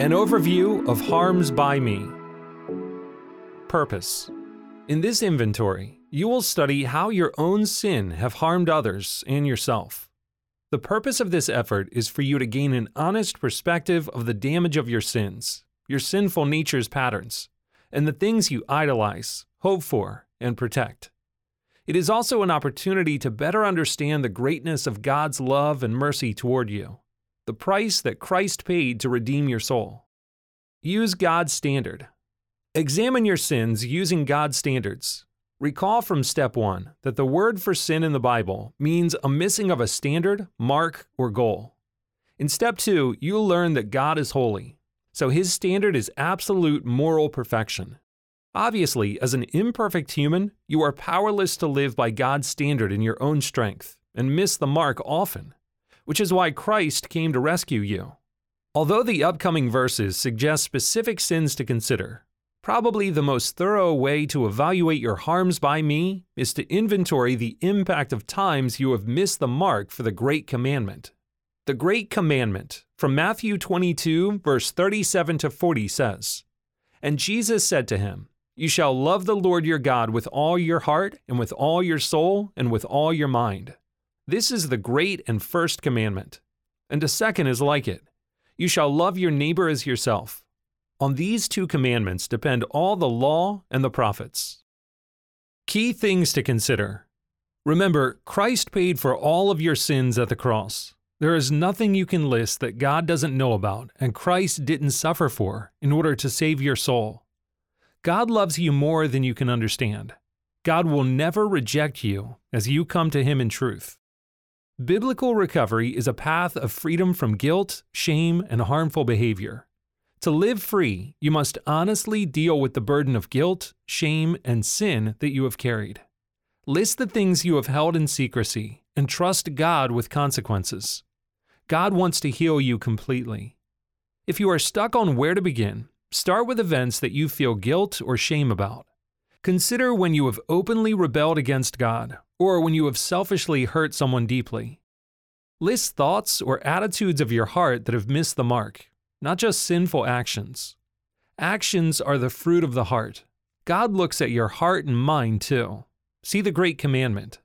An overview of harms by me. Purpose. In this inventory, you will study how your own sin have harmed others and yourself. The purpose of this effort is for you to gain an honest perspective of the damage of your sins, your sinful nature's patterns, and the things you idolize, hope for, and protect. It is also an opportunity to better understand the greatness of God's love and mercy toward you, the price that Christ paid to redeem your soul. Use God's standard. Examine your sins using God's standards. Recall from step one that the word for sin in the Bible means a missing of a standard, mark, or goal. In step two, you'll learn that God is holy, so his standard is absolute moral perfection. Obviously, as an imperfect human, you are powerless to live by God's standard in your own strength and miss the mark often, which is why Christ came to rescue you. Although the upcoming verses suggest specific sins to consider, probably the most thorough way to evaluate your harms by me is to inventory the impact of times you have missed the mark for the Great Commandment. The Great Commandment, from Matthew 22, verse 37 to 40 says, And Jesus said to him, you shall love the Lord your God with all your heart, and with all your soul, and with all your mind. This is the great and first commandment. And a second is like it You shall love your neighbor as yourself. On these two commandments depend all the law and the prophets. Key things to consider. Remember, Christ paid for all of your sins at the cross. There is nothing you can list that God doesn't know about and Christ didn't suffer for in order to save your soul. God loves you more than you can understand. God will never reject you as you come to Him in truth. Biblical recovery is a path of freedom from guilt, shame, and harmful behavior. To live free, you must honestly deal with the burden of guilt, shame, and sin that you have carried. List the things you have held in secrecy and trust God with consequences. God wants to heal you completely. If you are stuck on where to begin, Start with events that you feel guilt or shame about. Consider when you have openly rebelled against God, or when you have selfishly hurt someone deeply. List thoughts or attitudes of your heart that have missed the mark, not just sinful actions. Actions are the fruit of the heart. God looks at your heart and mind too. See the Great Commandment.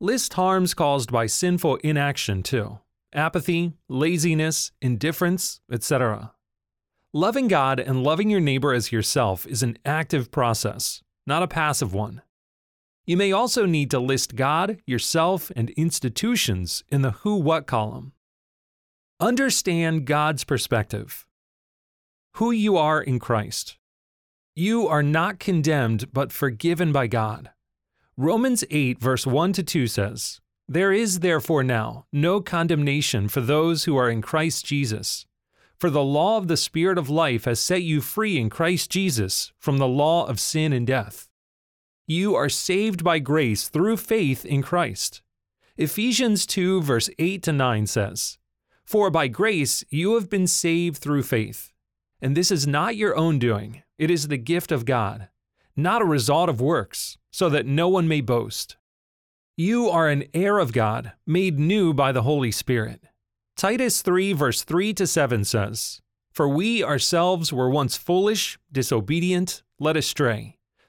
List harms caused by sinful inaction too apathy, laziness, indifference, etc. Loving God and loving your neighbor as yourself is an active process, not a passive one. You may also need to list God, yourself, and institutions in the who what column. Understand God's perspective. Who you are in Christ. You are not condemned, but forgiven by God. Romans 8, verse 1 to 2 says, There is therefore now no condemnation for those who are in Christ Jesus. For the law of the Spirit of life has set you free in Christ Jesus from the law of sin and death. You are saved by grace through faith in Christ. Ephesians 2, verse 8 to 9 says, For by grace you have been saved through faith. And this is not your own doing, it is the gift of God, not a result of works, so that no one may boast. You are an heir of God, made new by the Holy Spirit. Titus 3, verse 3 to 7 says, For we ourselves were once foolish, disobedient, led astray,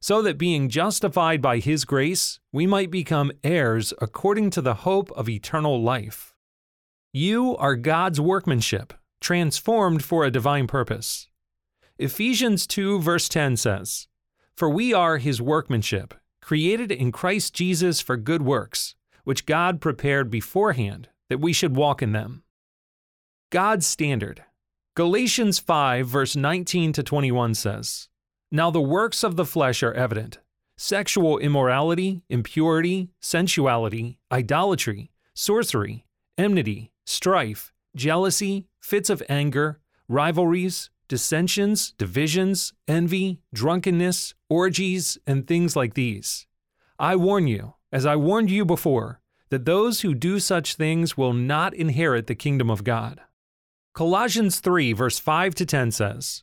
so that being justified by his grace, we might become heirs according to the hope of eternal life. You are God's workmanship, transformed for a divine purpose. Ephesians 2, verse 10 says, For we are his workmanship, created in Christ Jesus for good works, which God prepared beforehand that we should walk in them. God's standard. Galatians 5, verse 19 to 21 says, Now the works of the flesh are evident sexual immorality, impurity, sensuality, idolatry, sorcery, enmity, strife, jealousy, fits of anger, rivalries, dissensions, divisions, envy, drunkenness, orgies, and things like these. I warn you, as I warned you before, that those who do such things will not inherit the kingdom of God. Colossians 3, verse 5 to 10 says,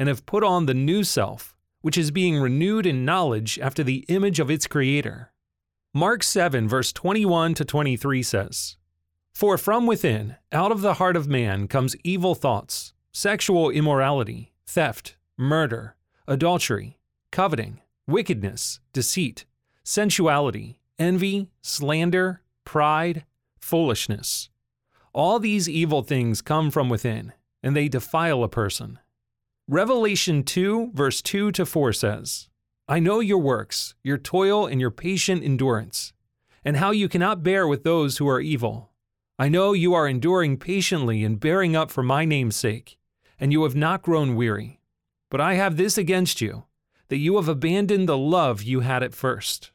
and have put on the new self, which is being renewed in knowledge after the image of its Creator. Mark 7, verse 21 to 23 says, For from within, out of the heart of man, comes evil thoughts, sexual immorality, theft, murder, adultery, coveting, wickedness, deceit sensuality, envy, slander, pride, foolishness. All these evil things come from within, and they defile a person. Revelation 2, verse 2 to 4 says, I know your works, your toil, and your patient endurance, and how you cannot bear with those who are evil. I know you are enduring patiently and bearing up for my name's sake, and you have not grown weary. But I have this against you, that you have abandoned the love you had at first.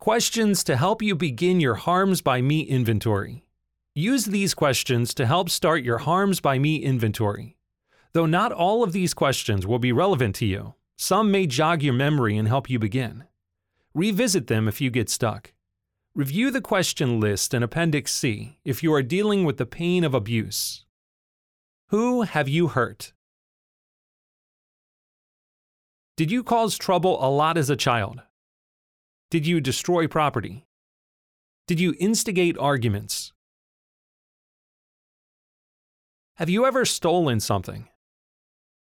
Questions to help you begin your Harms by Me inventory. Use these questions to help start your Harms by Me inventory. Though not all of these questions will be relevant to you, some may jog your memory and help you begin. Revisit them if you get stuck. Review the question list in Appendix C if you are dealing with the pain of abuse. Who have you hurt? Did you cause trouble a lot as a child? Did you destroy property? Did you instigate arguments? Have you ever stolen something?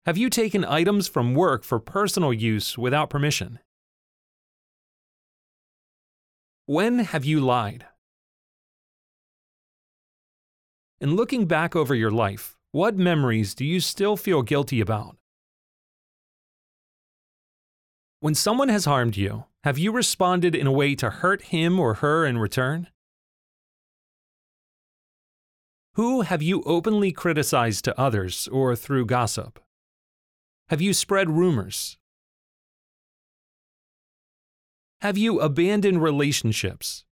Have you taken items from work for personal use without permission? When have you lied? In looking back over your life, what memories do you still feel guilty about? When someone has harmed you, have you responded in a way to hurt him or her in return? Who have you openly criticized to others or through gossip? Have you spread rumors? Have you abandoned relationships?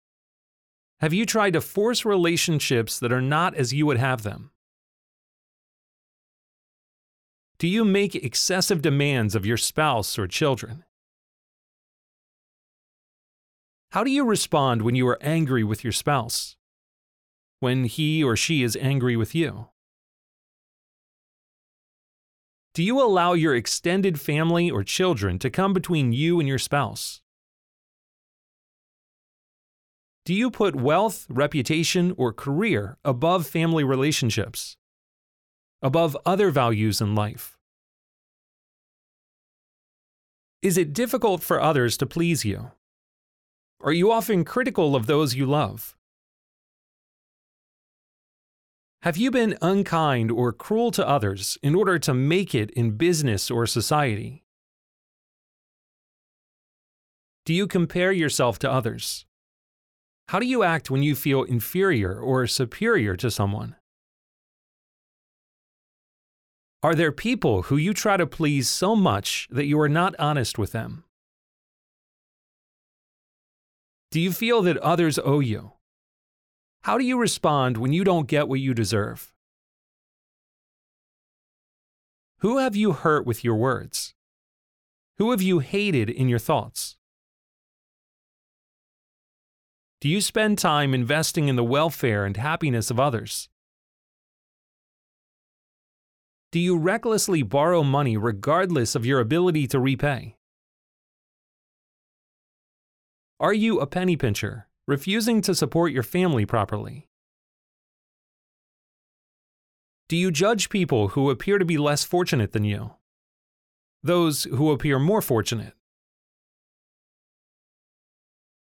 Have you tried to force relationships that are not as you would have them? Do you make excessive demands of your spouse or children? How do you respond when you are angry with your spouse? When he or she is angry with you? Do you allow your extended family or children to come between you and your spouse? Do you put wealth, reputation, or career above family relationships? Above other values in life? Is it difficult for others to please you? Are you often critical of those you love? Have you been unkind or cruel to others in order to make it in business or society? Do you compare yourself to others? How do you act when you feel inferior or superior to someone? Are there people who you try to please so much that you are not honest with them? Do you feel that others owe you? How do you respond when you don't get what you deserve? Who have you hurt with your words? Who have you hated in your thoughts? Do you spend time investing in the welfare and happiness of others? Do you recklessly borrow money regardless of your ability to repay? Are you a penny pincher, refusing to support your family properly? Do you judge people who appear to be less fortunate than you? Those who appear more fortunate?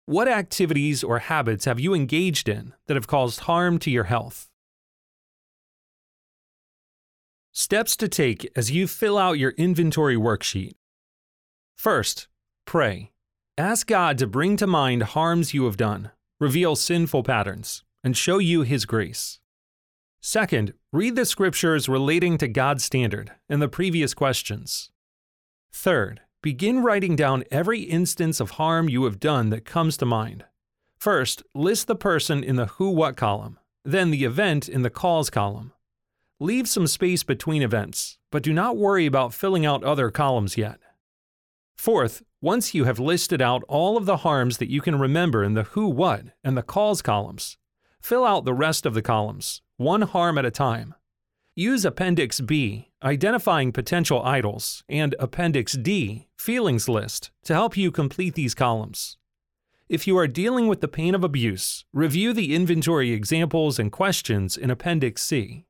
What activities or habits have you engaged in that have caused harm to your health? Steps to take as you fill out your inventory worksheet. First, pray. Ask God to bring to mind harms you have done, reveal sinful patterns, and show you His grace. Second, read the scriptures relating to God's standard and the previous questions. Third, begin writing down every instance of harm you have done that comes to mind. First, list the person in the who what column, then the event in the cause column. Leave some space between events, but do not worry about filling out other columns yet. Fourth, once you have listed out all of the harms that you can remember in the who what and the cause columns, fill out the rest of the columns, one harm at a time. Use Appendix B, identifying potential idols, and Appendix D, feelings list, to help you complete these columns. If you are dealing with the pain of abuse, review the inventory examples and questions in Appendix C.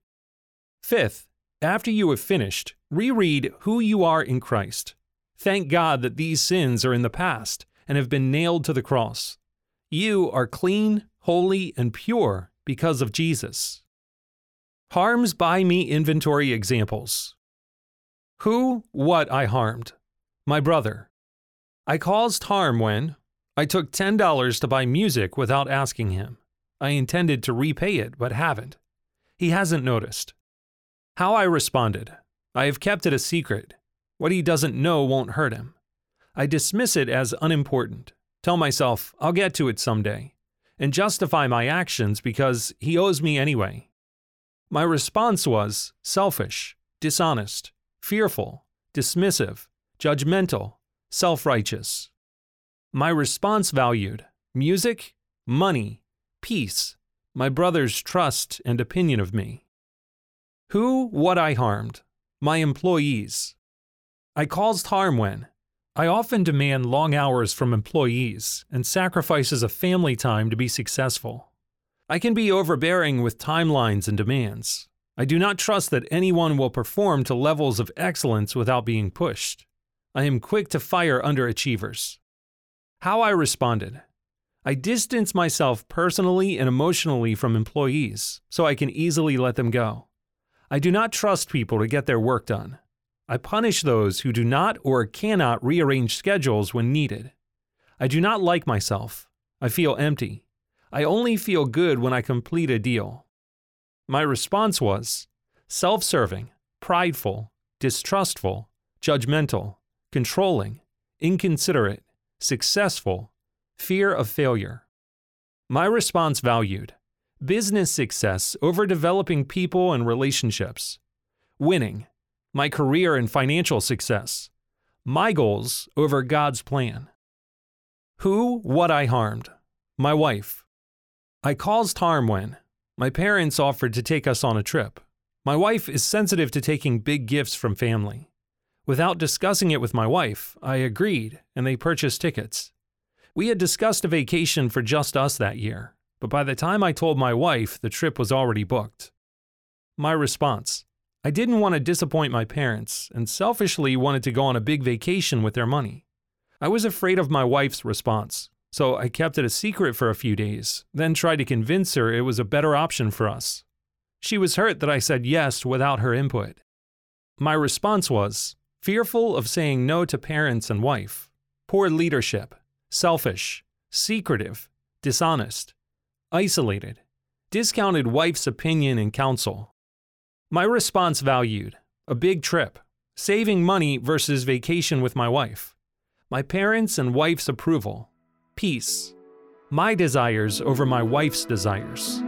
Fifth, after you have finished, reread who you are in Christ. Thank God that these sins are in the past and have been nailed to the cross. You are clean, holy, and pure because of Jesus. Harms by me inventory examples. Who, what I harmed. My brother. I caused harm when I took $10 to buy music without asking him. I intended to repay it, but haven't. He hasn't noticed. How I responded. I have kept it a secret. What he doesn't know won't hurt him. I dismiss it as unimportant. Tell myself, I'll get to it someday. And justify my actions because he owes me anyway. My response was selfish, dishonest, fearful, dismissive, judgmental, self righteous. My response valued music, money, peace, my brother's trust and opinion of me. Who, what I harmed. My employees. I caused harm when. I often demand long hours from employees and sacrifices of family time to be successful. I can be overbearing with timelines and demands. I do not trust that anyone will perform to levels of excellence without being pushed. I am quick to fire underachievers. How I responded. I distance myself personally and emotionally from employees so I can easily let them go. I do not trust people to get their work done. I punish those who do not or cannot rearrange schedules when needed. I do not like myself. I feel empty. I only feel good when I complete a deal. My response was self serving, prideful, distrustful, judgmental, controlling, inconsiderate, successful, fear of failure. My response valued business success over developing people and relationships, winning, my career and financial success, my goals over God's plan. Who, what I harmed, my wife. I caused harm when my parents offered to take us on a trip. My wife is sensitive to taking big gifts from family. Without discussing it with my wife, I agreed and they purchased tickets. We had discussed a vacation for just us that year, but by the time I told my wife, the trip was already booked. My response I didn't want to disappoint my parents and selfishly wanted to go on a big vacation with their money. I was afraid of my wife's response, so I kept it a secret for a few days, then tried to convince her it was a better option for us. She was hurt that I said yes without her input. My response was fearful of saying no to parents and wife, poor leadership, selfish, secretive, dishonest, isolated, discounted wife's opinion and counsel. My response valued. A big trip, saving money versus vacation with my wife, my parents and wife's approval, peace, my desires over my wife's desires.